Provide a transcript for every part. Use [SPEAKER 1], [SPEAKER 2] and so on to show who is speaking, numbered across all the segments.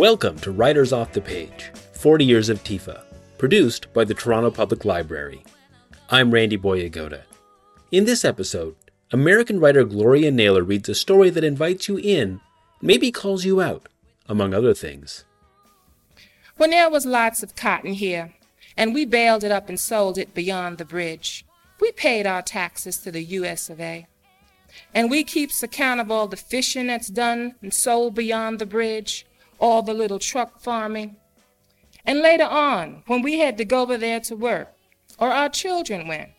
[SPEAKER 1] Welcome to Writers Off the Page 40 Years of TIFA, produced by the Toronto Public Library. I'm Randy Boyagoda. In this episode, American writer Gloria Naylor reads a story that invites you in, maybe calls you out, among other things.
[SPEAKER 2] When there was lots of cotton here, and we baled it up and sold it beyond the bridge, we paid our taxes to the U.S. of A. And we keeps account of all the fishing that's done and sold beyond the bridge, all the little truck farming. And later on, when we had to go over there to work, or our children went,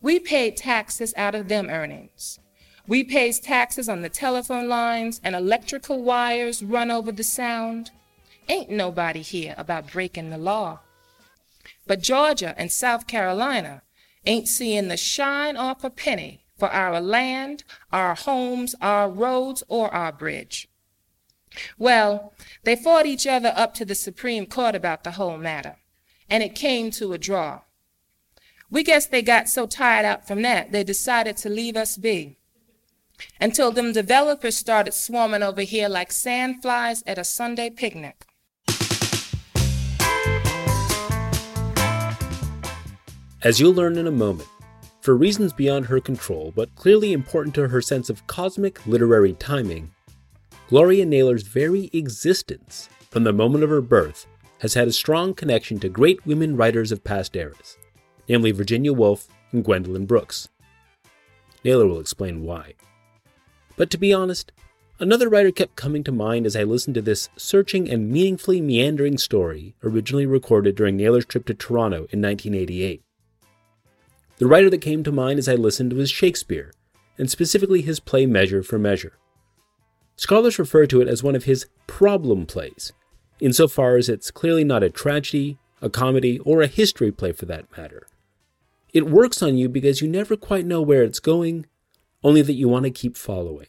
[SPEAKER 2] we paid taxes out of them earnings. We pays taxes on the telephone lines and electrical wires run over the sound. Ain't nobody here about breaking the law. But Georgia and South Carolina ain't seeing the shine off a penny for our land, our homes, our roads, or our bridge. Well, they fought each other up to the Supreme Court about the whole matter, and it came to a draw. We guess they got so tired out from that, they decided to leave us be. Until them developers started swarming over here like sandflies at a Sunday picnic.
[SPEAKER 1] As you'll learn in a moment, for reasons beyond her control but clearly important to her sense of cosmic literary timing, Gloria Naylor's very existence, from the moment of her birth, has had a strong connection to great women writers of past eras, namely Virginia Woolf and Gwendolyn Brooks. Naylor will explain why. But to be honest, another writer kept coming to mind as I listened to this searching and meaningfully meandering story originally recorded during Naylor's trip to Toronto in 1988. The writer that came to mind as I listened was Shakespeare, and specifically his play Measure for Measure. Scholars refer to it as one of his problem plays, insofar as it's clearly not a tragedy, a comedy, or a history play for that matter. It works on you because you never quite know where it's going, only that you want to keep following.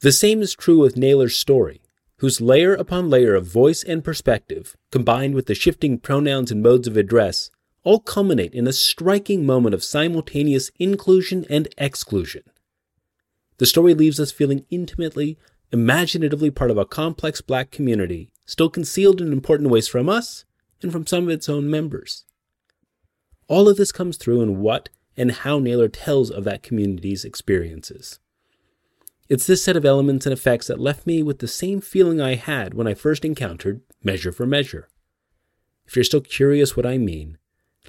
[SPEAKER 1] The same is true with Naylor's story, whose layer upon layer of voice and perspective, combined with the shifting pronouns and modes of address, all culminate in a striking moment of simultaneous inclusion and exclusion. The story leaves us feeling intimately, imaginatively part of a complex black community, still concealed in important ways from us and from some of its own members. All of this comes through in what and how Naylor tells of that community's experiences. It's this set of elements and effects that left me with the same feeling I had when I first encountered Measure for Measure. If you're still curious what I mean,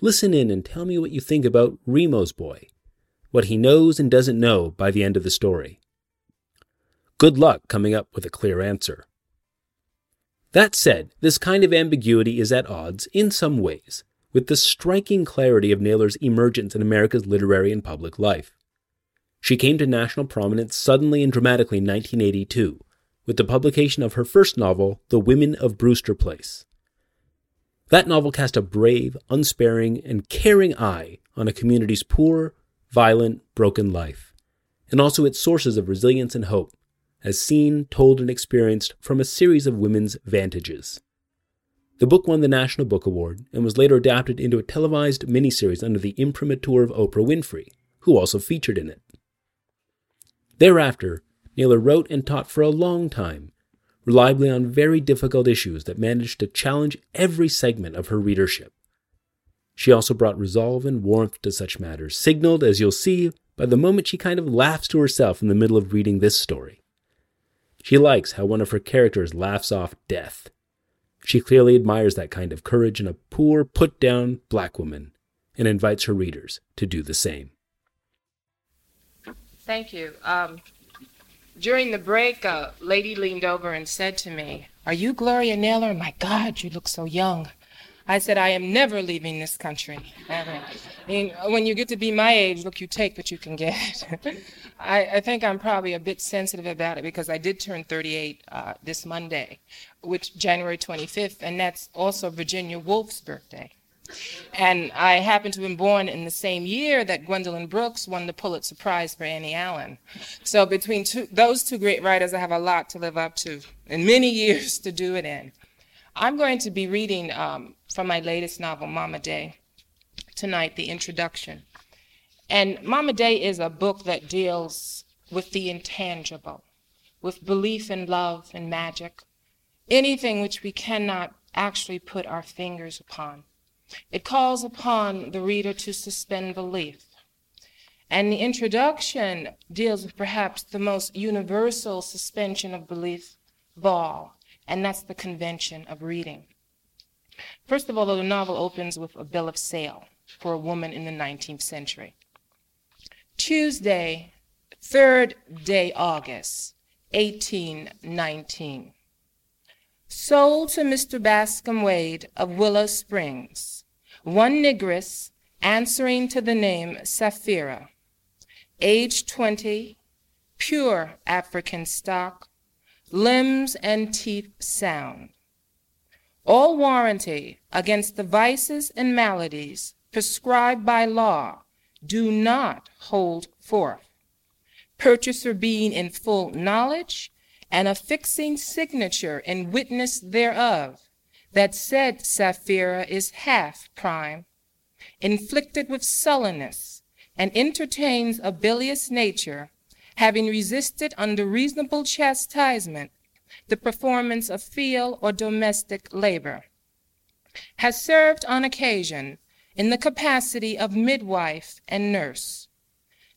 [SPEAKER 1] Listen in and tell me what you think about Reema's boy, what he knows and doesn't know by the end of the story. Good luck coming up with a clear answer. That said, this kind of ambiguity is at odds, in some ways, with the striking clarity of Naylor's emergence in America's literary and public life. She came to national prominence suddenly and dramatically in 1982, with the publication of her first novel, The Women of Brewster Place. That novel cast a brave, unsparing, and caring eye on a community's poor, violent, broken life, and also its sources of resilience and hope, as seen, told, and experienced from a series of women's vantages. The book won the National Book Award and was later adapted into a televised miniseries under the imprimatur of Oprah Winfrey, who also featured in it. Thereafter, Naylor wrote and taught for a long time, reliably on very difficult issues that managed to challenge every segment of her readership. She also brought resolve and warmth to such matters, signaled, as you'll see, by the moment she kind of laughs to herself in the middle of reading this story. She likes how one of her characters laughs off death. She clearly admires that kind of courage in a poor, put down black woman and invites her readers to do the same.
[SPEAKER 2] Thank you. Um, during the break, a lady leaned over and said to me, Are you Gloria Naylor? My God, you look so young. I said, I am never leaving this country. When you get to be my age, look, you take what you can get. I, I, think I'm probably a bit sensitive about it because I did turn 38 uh, this Monday, which January 25th, and that's also Virginia Woolf's birthday. And I happen to have been born in the same year that Gwendolyn Brooks won the Pulitzer Prize for Annie Allen. So between two, those two great writers, I have a lot to live up to and many years to do it in. I'm going to be reading um, from my latest novel, Mama Day, tonight, the introduction. And Mama Day is a book that deals with the intangible, with belief in love and magic, anything which we cannot actually put our fingers upon. It calls upon the reader to suspend belief. And the introduction deals with perhaps the most universal suspension of belief of all, and that's the convention of reading. First of all, the novel opens with a bill of sale for a woman in the 19th century. Tuesday, 3rd day August, 1819. Sold to Mr. Bascom Wade of Willow Springs, one negress answering to the name Sapphira, age 20, pure African stock, limbs and teeth sound. All warranty against the vices and maladies prescribed by law do not hold forth. Purchaser being in full knowledge and affixing signature in witness thereof, that said Sapphira is half prime, inflicted with sullenness, and entertains a bilious nature, having resisted under reasonable chastisement the performance of field or domestic labor, has served on occasion in the capacity of midwife and nurse,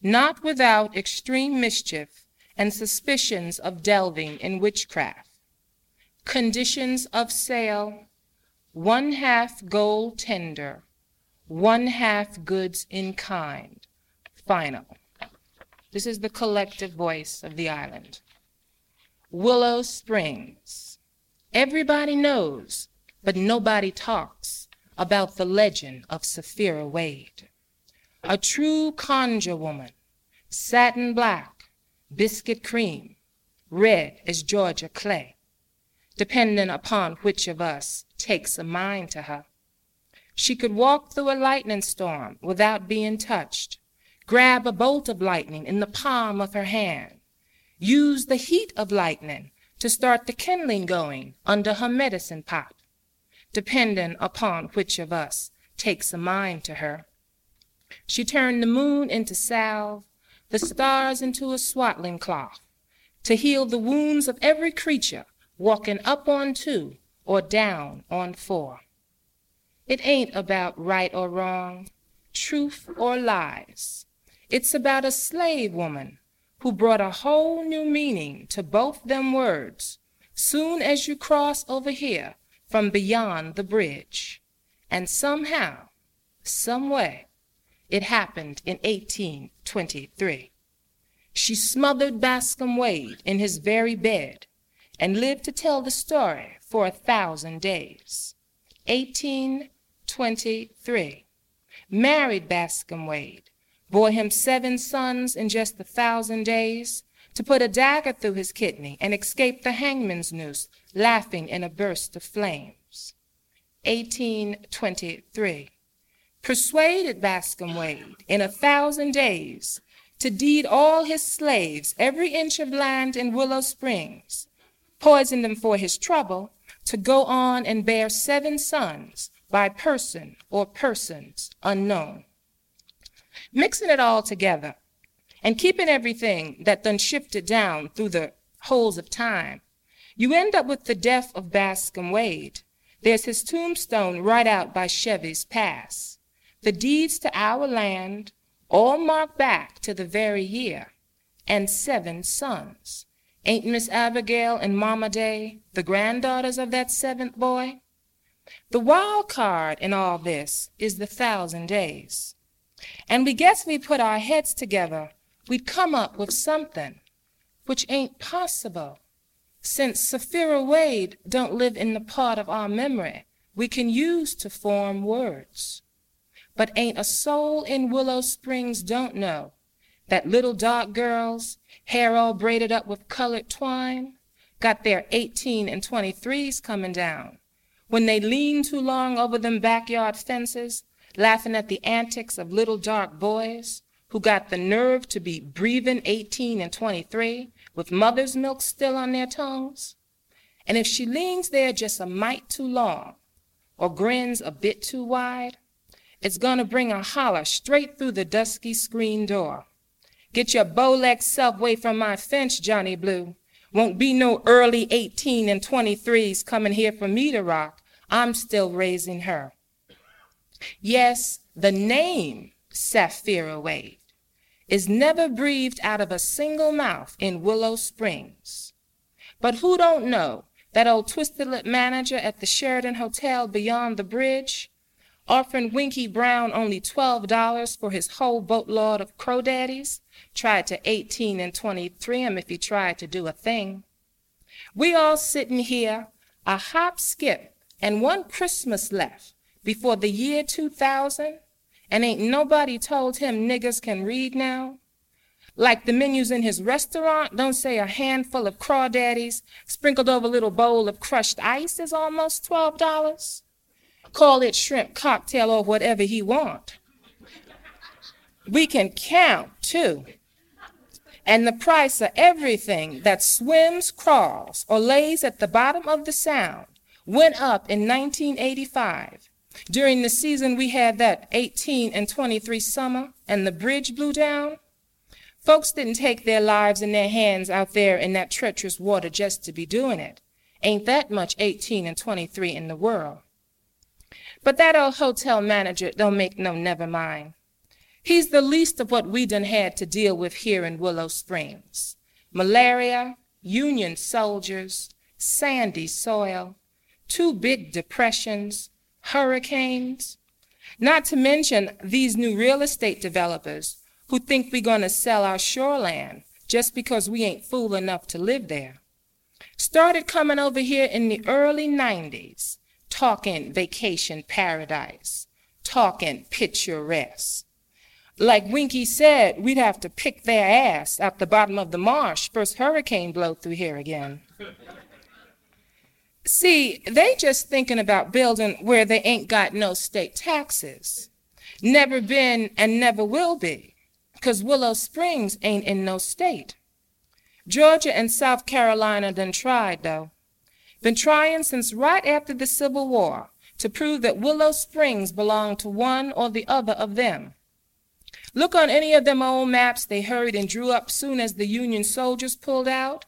[SPEAKER 2] not without extreme mischief and suspicions of delving in witchcraft. Conditions of sale one half gold tender, one half goods in kind. Final. This is the collective voice of the island. Willow Springs. Everybody knows, but nobody talks about the legend of Sapphira Wade. A true conjure woman, satin black, biscuit cream, red as Georgia clay, depending upon which of us takes a mind to her. She could walk through a lightning storm without being touched, grab a bolt of lightning in the palm of her hand, use the heat of lightning to start the kindling going under her medicine pot, depending upon which of us takes a mind to her. She turned the moon into salve, the stars into a swaddling cloth, to heal the wounds of every creature walking up on two or down on four. It ain't about right or wrong, truth or lies. It's about a slave woman who brought a whole new meaning to both them words soon as you cross over here from beyond the bridge. And somehow, some way, it happened in 1823. She smothered Bascom Wade in his very bed and lived to tell the story for a thousand days. 1823. Married Bascom Wade, bore him seven sons in just a thousand days, to put a dagger through his kidney and escape the hangman's noose, laughing in a burst of flames. 1823. Persuaded Bascom Wade in a thousand days to deed all his slaves every inch of land in Willow Springs, poisoned them for his trouble, to go on and bear seven sons by person or persons unknown. Mixing it all together and keeping everything that done shifted down through the holes of time, you end up with the death of Bascom Wade. There's his tombstone right out by Chevy's Pass. The deeds to our land all marked back to the very year, and seven sons. Ain't Miss Abigail and Mama Day the granddaughters of that seventh boy? The wild card in all this is the thousand days. And we guess we put our heads together, we'd come up with something which ain't possible. Since Sapphira Wade don't live in the part of our memory we can use to form words. But ain't a soul in Willow Springs don't know that little dark girls, hair all braided up with colored twine, got their 18 and 23s coming down when they lean too long over them backyard fences, laughing at the antics of little dark boys who got the nerve to be breathing 18 and 23 with mother's milk still on their tongues. And if she leans there just a mite too long or grins a bit too wide, it's going to bring a holler straight through the dusky screen door. Get your bow-legged self away from my fence, Johnny Blue. Won't be no early 18 and 23s coming here for me to rock. I'm still raising her. Yes, the name Sapphira Wade is never breathed out of a single mouth in Willow Springs. But who don't know that old twisted lip manager at the Sheridan Hotel beyond the bridge, offering Winky Brown only $12 for his whole boatload of crawdaddies, tried to 18 and 23 him if he tried to do a thing. We all sitting here, a hop, skip, and one Christmas left before the year 2000, and ain't nobody told him niggers can read now? Like the menus in his restaurant don't say a handful of crawdaddies sprinkled over a little bowl of crushed ice is almost $12? Call it shrimp cocktail or whatever he want. We can count, too. And the price of everything that swims, crawls, or lays at the bottom of the sound went up in 1985 during the season we had that 18 and 23 summer and the bridge blew down, folks didn't take their lives in their hands out there in that treacherous water just to be doing it. Ain't that much 18 and 23 in the world. But that old hotel manager don't make no never mind. He's the least of what we done had to deal with here in Willow Springs. Malaria, Union soldiers, sandy soil, two big depressions, hurricanes, not to mention these new real estate developers who think we're going to sell our shoreland just because we ain't fool enough to live there. Started coming over here in the early 90s, talking vacation paradise, talking picturesque. Like Winky said, we'd have to pick their ass out the bottom of the marsh first hurricane blow through here again. See, they just thinking about building where they ain't got no state taxes. Never been and never will be, because Willow Springs ain't in no state. Georgia and South Carolina done tried, though. Been trying since right after the Civil War to prove that Willow Springs belonged to one or the other of them. Look on any of them old maps they hurried and drew up soon as the Union soldiers pulled out.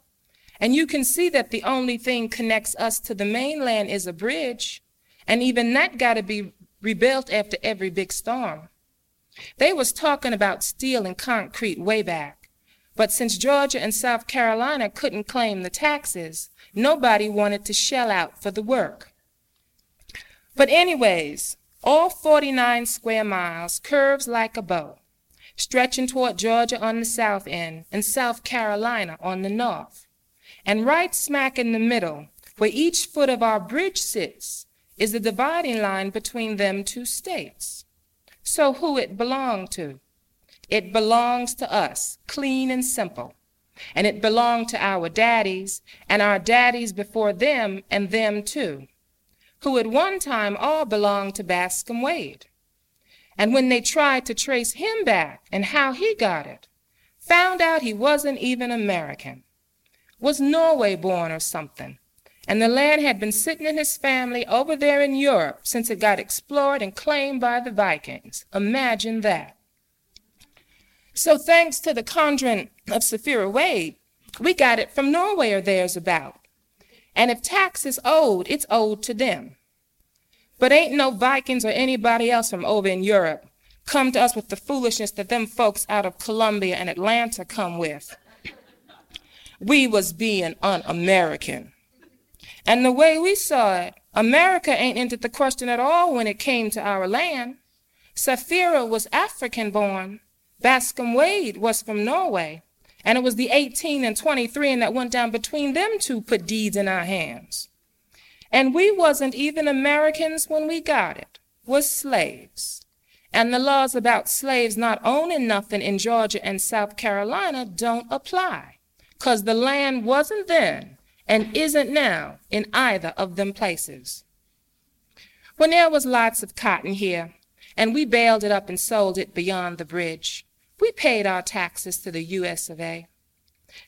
[SPEAKER 2] And you can see that the only thing connects us to the mainland is a bridge. And even that got to be rebuilt after every big storm. They was talking about steel and concrete way back. But since Georgia and South Carolina couldn't claim the taxes, nobody wanted to shell out for the work. But anyways, all 49 square miles curves like a bow, stretching toward Georgia on the south end and South Carolina on the north. And right smack in the middle, where each foot of our bridge sits, is the dividing line between them two states. So who it belonged to? It belongs to us, clean and simple. And it belonged to our daddies, and our daddies before them, and them too, who at one time all belonged to Bascom Wade. And when they tried to trace him back and how he got it, found out he wasn't even American was Norway born or something. And the land had been sitting in his family over there in Europe since it got explored and claimed by the Vikings. Imagine that. So thanks to the conjuring of Sapphira Wade, we got it from Norway or there's about. And if tax is owed, it's owed to them. But ain't no Vikings or anybody else from over in Europe come to us with the foolishness that them folks out of Columbia and Atlanta come with we was being un-American. And the way we saw it, America ain't entered the question at all when it came to our land. Sapphira was African born. Bascom Wade was from Norway. And it was the 18 and 23 and that went down between them two put deeds in our hands. And we wasn't even Americans when we got it, was slaves. And the laws about slaves not owning nothing in Georgia and South Carolina don't apply because the land wasn't then and isn't now in either of them places. When there was lots of cotton here, and we baled it up and sold it beyond the bridge, we paid our taxes to the U.S. of A.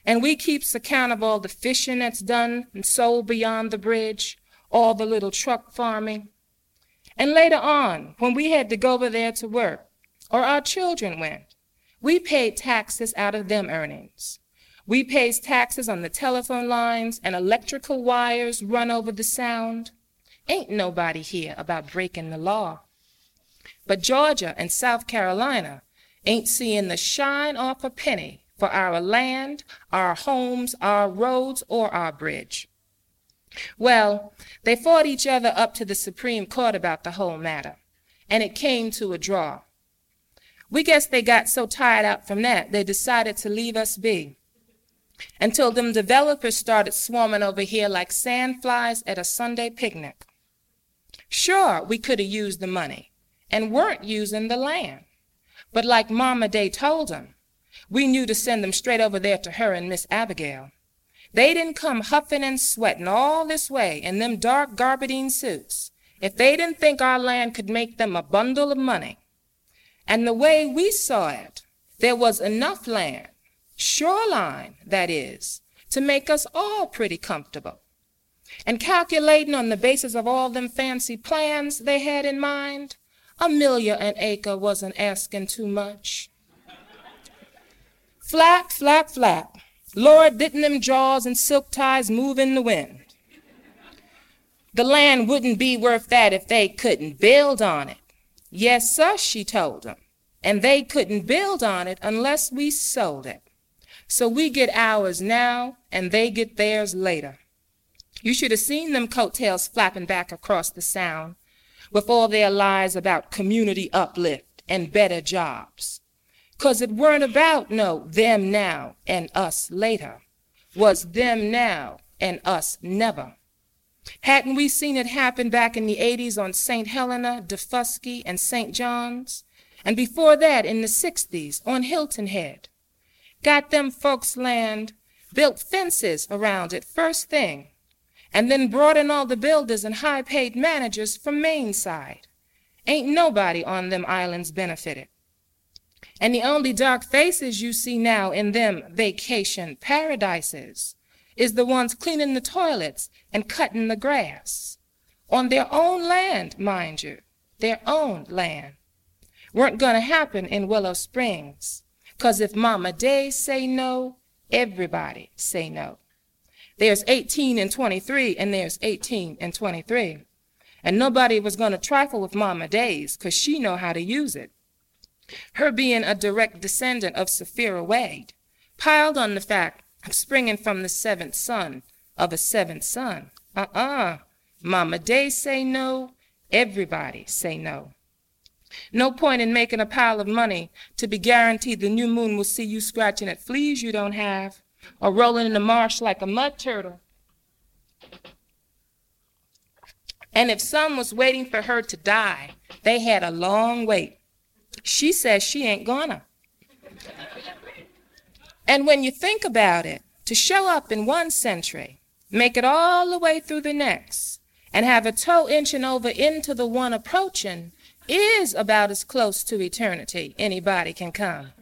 [SPEAKER 2] And we keeps account of all the fishing that's done and sold beyond the bridge, all the little truck farming. And later on, when we had to go over there to work, or our children went, we paid taxes out of them earnings. We pays taxes on the telephone lines and electrical wires run over the sound. Ain't nobody here about breaking the law. But Georgia and South Carolina ain't seeing the shine off a penny for our land, our homes, our roads, or our bridge. Well, they fought each other up to the Supreme Court about the whole matter, and it came to a draw. We guess they got so tired out from that, they decided to leave us be. Until them developers started swarming over here like sandflies at a Sunday picnic. Sure, we could have used the money and weren't using the land. But like Mama Day told them, we knew to send them straight over there to her and Miss Abigail. They didn't come huffing and sweating all this way in them dark garbadine suits if they didn't think our land could make them a bundle of money. And the way we saw it, there was enough land, shoreline, that is, to make us all pretty comfortable. And calculating on the basis of all them fancy plans they had in mind, a million an acre wasn't asking too much. Flap, flap, flap. Lord, didn't them jaws and silk ties move in the wind? The land wouldn't be worth that if they couldn't build on it. Yes, sir, she told them. And they couldn't build on it unless we sold it. So we get ours now, and they get theirs later. You should have seen them coattails flapping back across the sound with all their lies about community uplift and better jobs. 'Cause it weren't about no them now and us later. Was them now and us never. Hadn't we seen it happen back in the 80s on St. Helena, Daufuskie, and St. John's? And before that in the 60s on Hilton Head? Got them folks land, built fences around it first thing, and then brought in all the builders and high paid managers from Maine side. Ain't nobody on them islands benefited. And the only dark faces you see now in them vacation paradises is the ones cleaning the toilets and cutting the grass. On their own land, mind you, their own land. Weren't gonna happen in Willow Springs. 'Cause if Mama Day say no, everybody say no. There's 18 and 23, and there's 18 and 23. And nobody was gonna trifle with Mama Days, 'cause she know how to use it. Her being a direct descendant of Sapphira Wade, piled on the fact of springing from the seventh son of a seventh son. Uh-uh. Mama Day say no, everybody say no. No point in making a pile of money to be guaranteed the new moon will see you scratching at fleas you don't have, or rolling in the marsh like a mud turtle. And if some was waiting for her to die, they had a long wait. She says she ain't gonna. And when you think about it, to show up in one century, make it all the way through the next, and have a toe inching over into the one approaching is about as close to eternity anybody can come.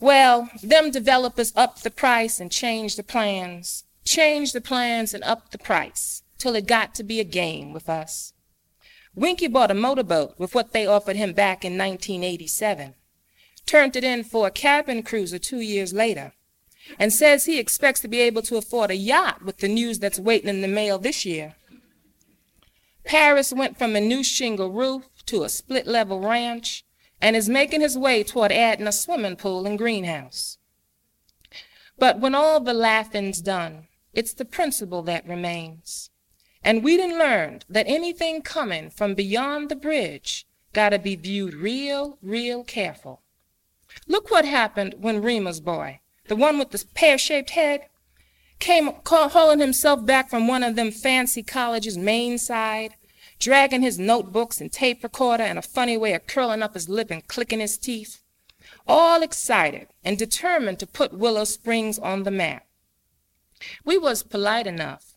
[SPEAKER 2] Well, them developers upped the price and changed the plans, changed the plans and upped the price till it got to be a game with us. Winky bought a motorboat with what they offered him back in 1987, turned it in for a cabin cruiser two years later, and says he expects to be able to afford a yacht with the news that's waiting in the mail this year. Paris went from a new shingle roof to a split level ranch and is making his way toward adding a swimming pool and greenhouse. But when all the laughing's done, it's the principle that remains. And we done learned that anything coming from beyond the bridge gotta be viewed real, real careful. Look what happened when Reema's boy, the one with the pear-shaped head, came hauling himself back from one of them fancy colleges Maine side, dragging his notebooks and tape recorder and a funny way of curling up his lip and clicking his teeth, all excited and determined to put Willow Springs on the map. We was polite enough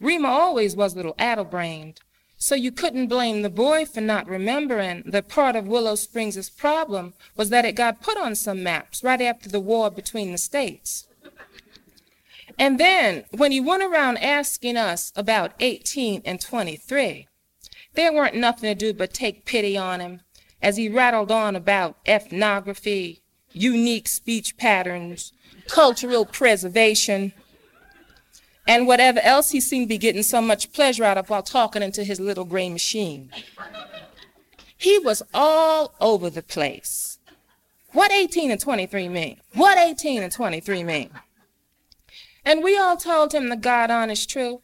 [SPEAKER 2] Reema always was a little addle-brained, so you couldn't blame the boy for not remembering that part of Willow Springs' problem was that it got put on some maps right after the war between the states. And then, when he went around asking us about 18 and 23, there weren't nothing to do but take pity on him as he rattled on about ethnography, unique speech patterns, cultural preservation, and whatever else he seemed to be getting so much pleasure out of while talking into his little gray machine. He was all over the place. What 18 and 23 mean? What 18 and 23 mean? And we all told him the God honest truth.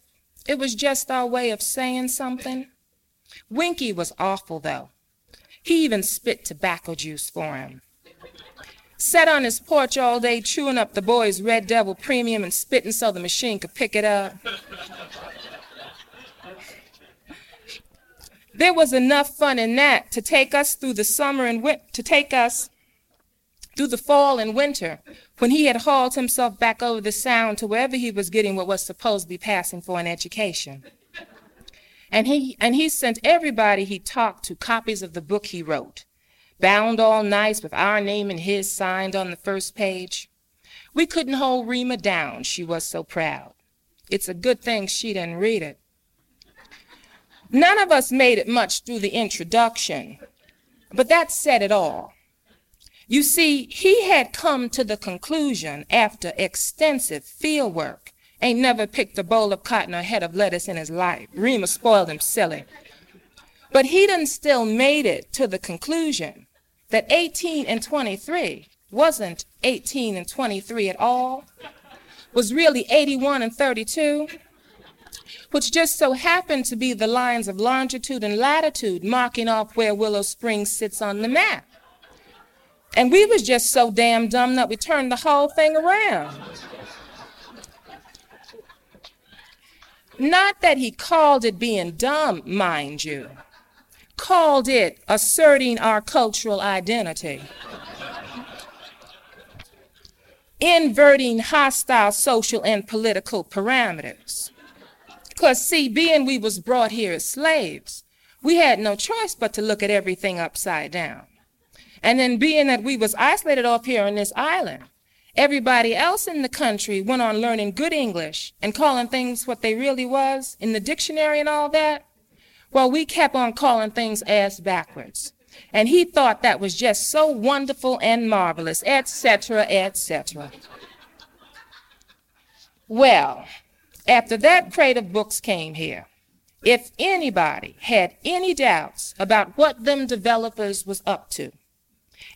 [SPEAKER 2] It was just our way of saying something. Winky was awful, though. He even spit tobacco juice for him. Sat on his porch all day chewing up the boy's Red Devil premium and spitting so the machine could pick it up. there was enough fun in that to take us through the summer and win- to take us through the fall and winter when he had hauled himself back over the sound to wherever he was getting what was supposed to be passing for an education. And he, and he sent everybody he talked to copies of the book he wrote, bound all nice with our name and his signed on the first page. We couldn't hold Reema down, she was so proud. It's a good thing she didn't read it. None of us made it much through the introduction, but that said it all. You see, he had come to the conclusion after extensive field work, ain't never picked a bowl of cotton or a head of lettuce in his life. Reema spoiled him silly. But he done still made it to the conclusion that 18 and 23 wasn't 18 and 23 at all, was really 81 and 32, which just so happened to be the lines of longitude and latitude marking off where Willow Springs sits on the map. And we was just so damn dumb that we turned the whole thing around. Not that he called it being dumb, mind you, called it asserting our cultural identity, inverting hostile social and political parameters. Because, see, being we was brought here as slaves, we had no choice but to look at everything upside down. And then being that we was isolated off here on this island, everybody else in the country went on learning good English and calling things what they really was in the dictionary and all that. Well, we kept on calling things ass backwards. And he thought that was just so wonderful and marvelous, etc., etc. Well, after that crate of books came here, if anybody had any doubts about what them developers was up to,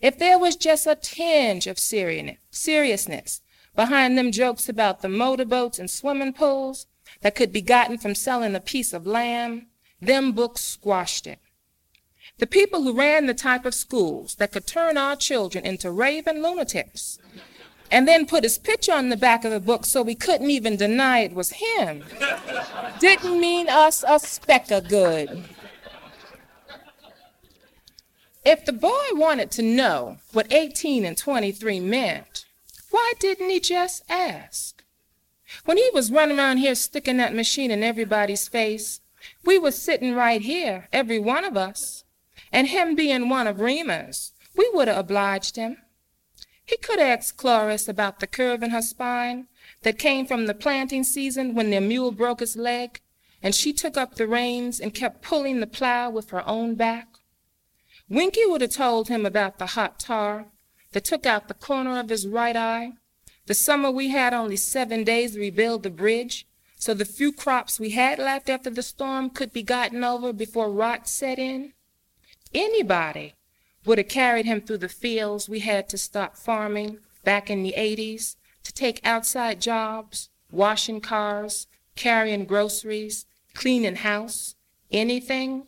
[SPEAKER 2] if there was just a tinge of seriousness behind them jokes about the motorboats and swimming pools that could be gotten from selling a piece of land, them books squashed it. The people who ran the type of schools that could turn our children into raving lunatics and then put his picture on the back of the book so we couldn't even deny it was him didn't mean us a speck of good. If the boy wanted to know what 18 and 23 meant, why didn't he just ask? When he was running around here sticking that machine in everybody's face, we was sitting right here, every one of us, and him being one of Reema's, we would have obliged him. He could have asked about the curve in her spine that came from the planting season when their mule broke its leg, and she took up the reins and kept pulling the plow with her own back. Winky would have told him about the hot tar that took out the corner of his right eye. The summer we had only seven days to rebuild the bridge, so the few crops we had left after the storm could be gotten over before rot set in. Anybody would have carried him through the fields we had to stop farming back in the 80s to take outside jobs, washing cars, carrying groceries, cleaning house, anything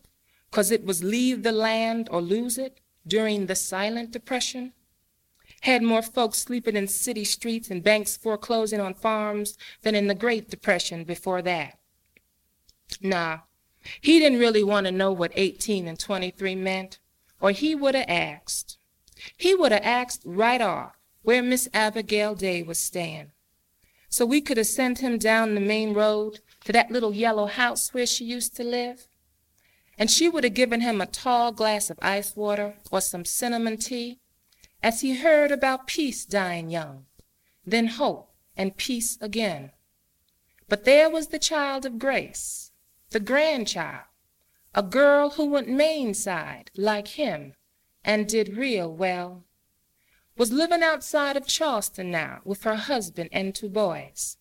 [SPEAKER 2] because it was leave the land or lose it during the silent depression. Had more folks sleeping in city streets and banks foreclosing on farms than in the Great Depression before that. Nah, he didn't really want to know what 18 and 23 meant, or he would have asked. He would have asked right off where Miss Abigail Day was staying. So we could have sent him down the main road to that little yellow house where she used to live and she would have given him a tall glass of ice water or some cinnamon tea as he heard about peace dying young, then hope and peace again. But there was the child of grace, the grandchild, a girl who went Maine side like him and did real well. was living outside of Charleston now with her husband and two boys.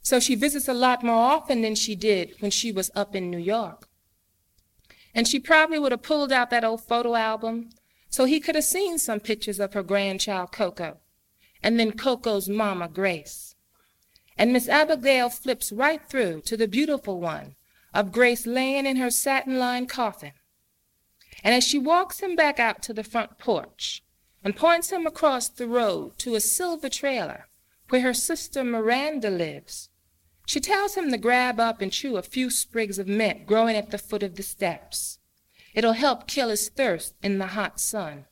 [SPEAKER 2] So she visits a lot more often than she did when she was up in New York. And she probably would have pulled out that old photo album so he could have seen some pictures of her grandchild Cocoa, and then Cocoa's mama Grace. And Miss Abigail flips right through to the beautiful one of Grace laying in her satin-lined coffin. And as she walks him back out to the front porch and points him across the road to a silver trailer where her sister Miranda lives, she tells him to grab up and chew a few sprigs of mint growing at the foot of the steps. It'll help kill his thirst in the hot sun.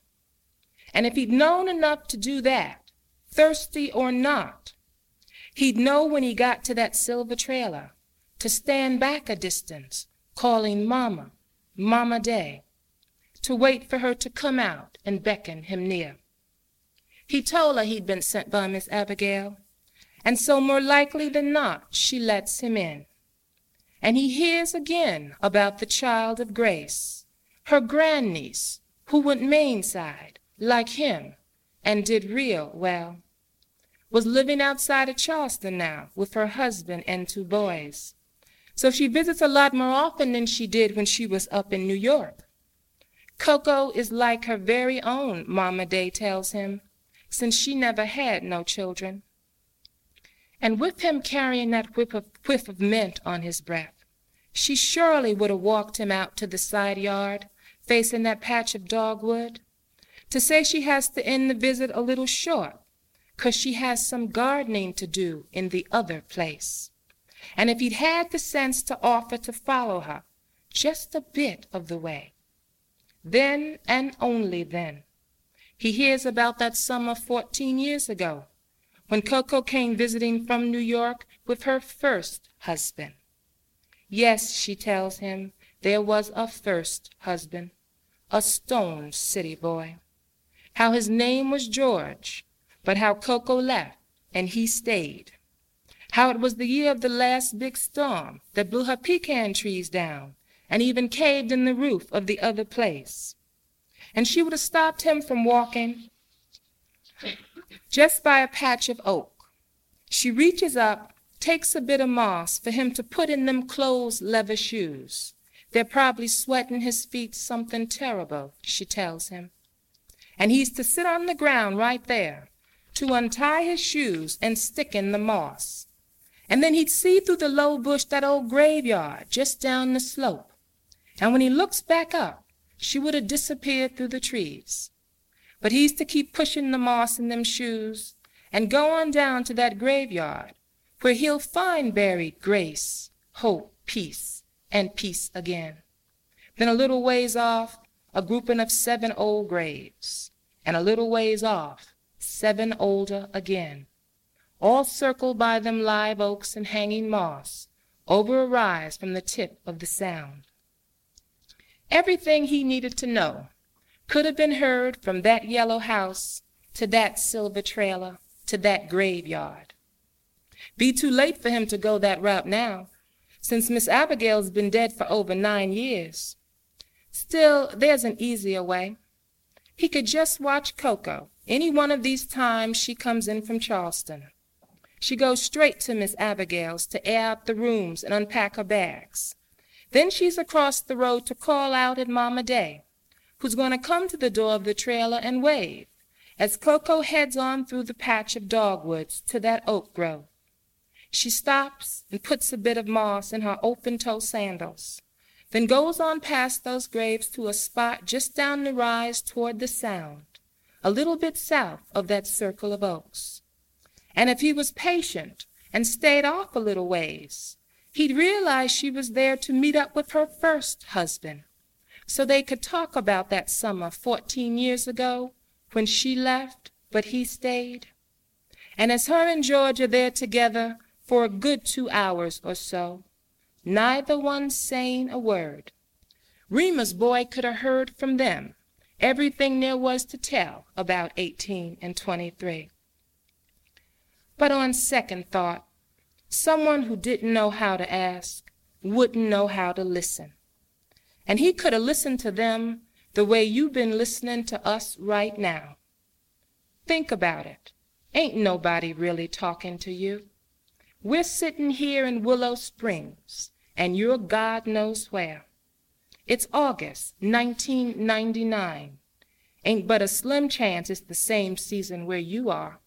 [SPEAKER 2] And if he'd known enough to do that, thirsty or not, he'd know when he got to that silver trailer to stand back a distance, calling Mama, Mama Day, to wait for her to come out and beckon him near. He told her he'd been sent by Miss Abigail, and so more likely than not she lets him in. And he hears again about the child of grace her grandniece, who went Main side, like him, and did real well, was living outside of Charleston now with her husband and two boys. So she visits a lot more often than she did when she was up in New York. Cocoa is like her very own, Mama Day tells him, since she never had no children. And with him carrying that whiff of, whiff of mint on his breath, she surely would have walked him out to the side yard facing that patch of dogwood, to say she has to end the visit a little short, 'cause she has some gardening to do in the other place. And if he'd had the sense to offer to follow her just a bit of the way, then and only then, he hears about that summer fourteen years ago, when Cocoa came visiting from New York with her first husband. Yes, she tells him, there was a first husband, a Stone City boy. How his name was George, but how Coco left and he stayed. How it was the year of the last big storm that blew her pecan trees down and even caved in the roof of the other place. And she would have stopped him from walking just by a patch of oak. She reaches up, takes a bit of moss for him to put in them closed leather shoes. They're probably sweating his feet something terrible, she tells him. And he's to sit on the ground right there, to untie his shoes and stick in the moss. And then he'd see through the low bush that old graveyard just down the slope. And when he looks back up, she would have disappeared through the trees. But he's to keep pushing the moss in them shoes and go on down to that graveyard where he'll find buried grace, hope, peace, and peace again. Then a little ways off, a grouping of seven old graves, and a little ways off, seven older again, all circled by them live oaks and hanging moss, over a rise from the tip of the sound. Everything he needed to know could have been heard from that yellow house to that silver trailer to that graveyard. Be too late for him to go that route now, since Miss Abigail's been dead for over nine years. Still, there's an easier way. He could just watch Cocoa any one of these times she comes in from Charleston. She goes straight to Miss Abigail's to air out the rooms and unpack her bags. Then she's across the road to call out at Mama Day, who's going to come to the door of the trailer and wave as Cocoa heads on through the patch of dogwoods to that oak grove. She stops and puts a bit of moss in her open-toe sandals, then goes on past those graves to a spot just down the rise toward the sound, a little bit south of that circle of oaks. And if he was patient and stayed off a little ways, he'd realize she was there to meet up with her first husband, so they could talk about that summer fourteen years ago when she left, but he stayed. And as her and George are there together, for a good two hours or so, neither one saying a word. Reema's boy could have heard from them everything there was to tell about 18 and 23. But on second thought, someone who didn't know how to ask wouldn't know how to listen. And he could have listened to them the way you've been listening to us right now. Think about it. Ain't nobody really talking to you. We're sitting here in Willow Springs, and you're God knows where. It's August 1999. Ain't but a slim chance it's the same season where you are.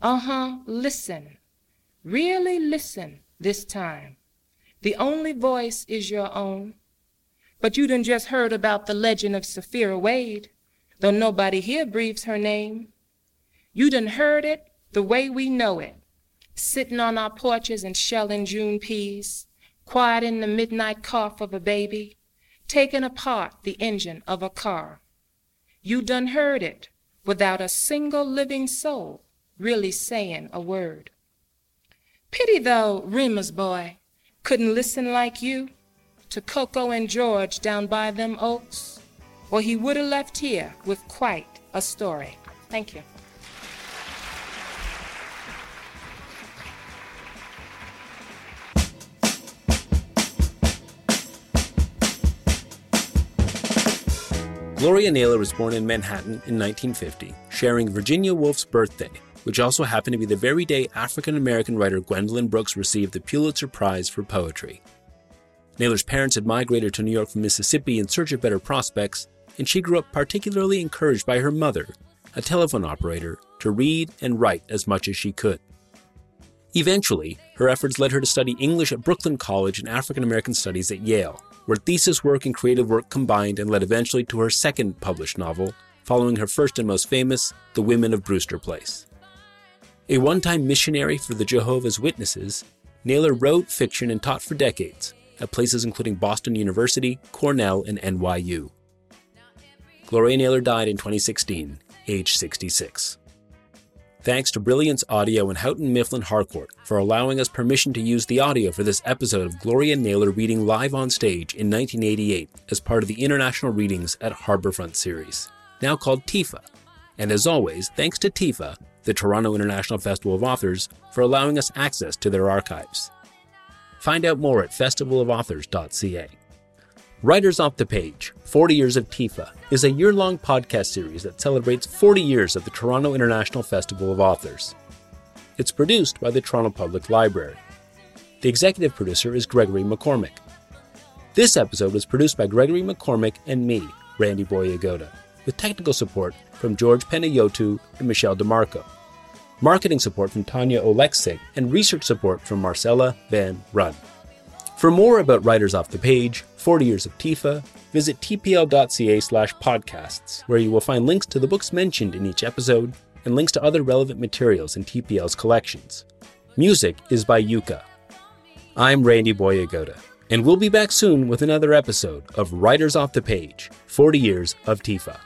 [SPEAKER 2] Uh huh, listen. Really listen this time. The only voice is your own. But you done just heard about the legend of Sapphira Wade, though nobody here breathes her name. You done heard it the way we know it, sitting on our porches and shelling June peas, quiet in the midnight cough of a baby, taking apart the engine of a car. You done heard it without a single living soul really saying a word. Pity though Reema's boy couldn't listen like you to Cocoa and George down by them oaks, or he would have left here with quite a story. Thank you.
[SPEAKER 1] Gloria Naylor was born in Manhattan in 1950, sharing Virginia Woolf's birthday, which also happened to be the very day African American writer Gwendolyn Brooks received the Pulitzer Prize for Poetry. Naylor's parents had migrated to New York from Mississippi in search of better prospects, and she grew up particularly encouraged by her mother, a telephone operator, to read and write as much as she could. Eventually, her efforts led her to study English at Brooklyn College and African American Studies at Yale, where thesis work and creative work combined and led eventually to her second published novel, following her first and most famous, The Women of Brewster Place. A one time missionary for the Jehovah's Witnesses, Naylor wrote fiction and taught for decades, at places including Boston University, Cornell, and NYU. Gloria Naylor died in 2016, age 66. Thanks to Brilliance Audio and Houghton Mifflin Harcourt for allowing us permission to use the audio for this episode of Gloria Naylor reading live on stage in 1988 as part of the International Readings at Harborfront series, now called TIFA. And as always, thanks to TIFA, the Toronto International Festival of Authors, for allowing us access to their archives. Find out more at festivalofauthors.ca. Writers Off the Page 40 Years of TIFA is a year long podcast series that celebrates 40 years of the Toronto International Festival of Authors. It's produced by the Toronto Public Library. The executive producer is Gregory McCormick. This episode was produced by Gregory McCormick and me, Randy Boyagoda, with technical support from George Penayotu and Michelle DeMarco marketing support from Tanya Oleksik, and research support from Marcella Van Run. For more about Writers Off the Page, 40 Years of TIFA, visit tpl.ca slash podcasts, where you will find links to the books mentioned in each episode and links to other relevant materials in TPL's collections. Music is by Yuka. I'm Randy Boyagoda, and we'll be back soon with another episode of Writers Off the Page 40 Years of TIFA.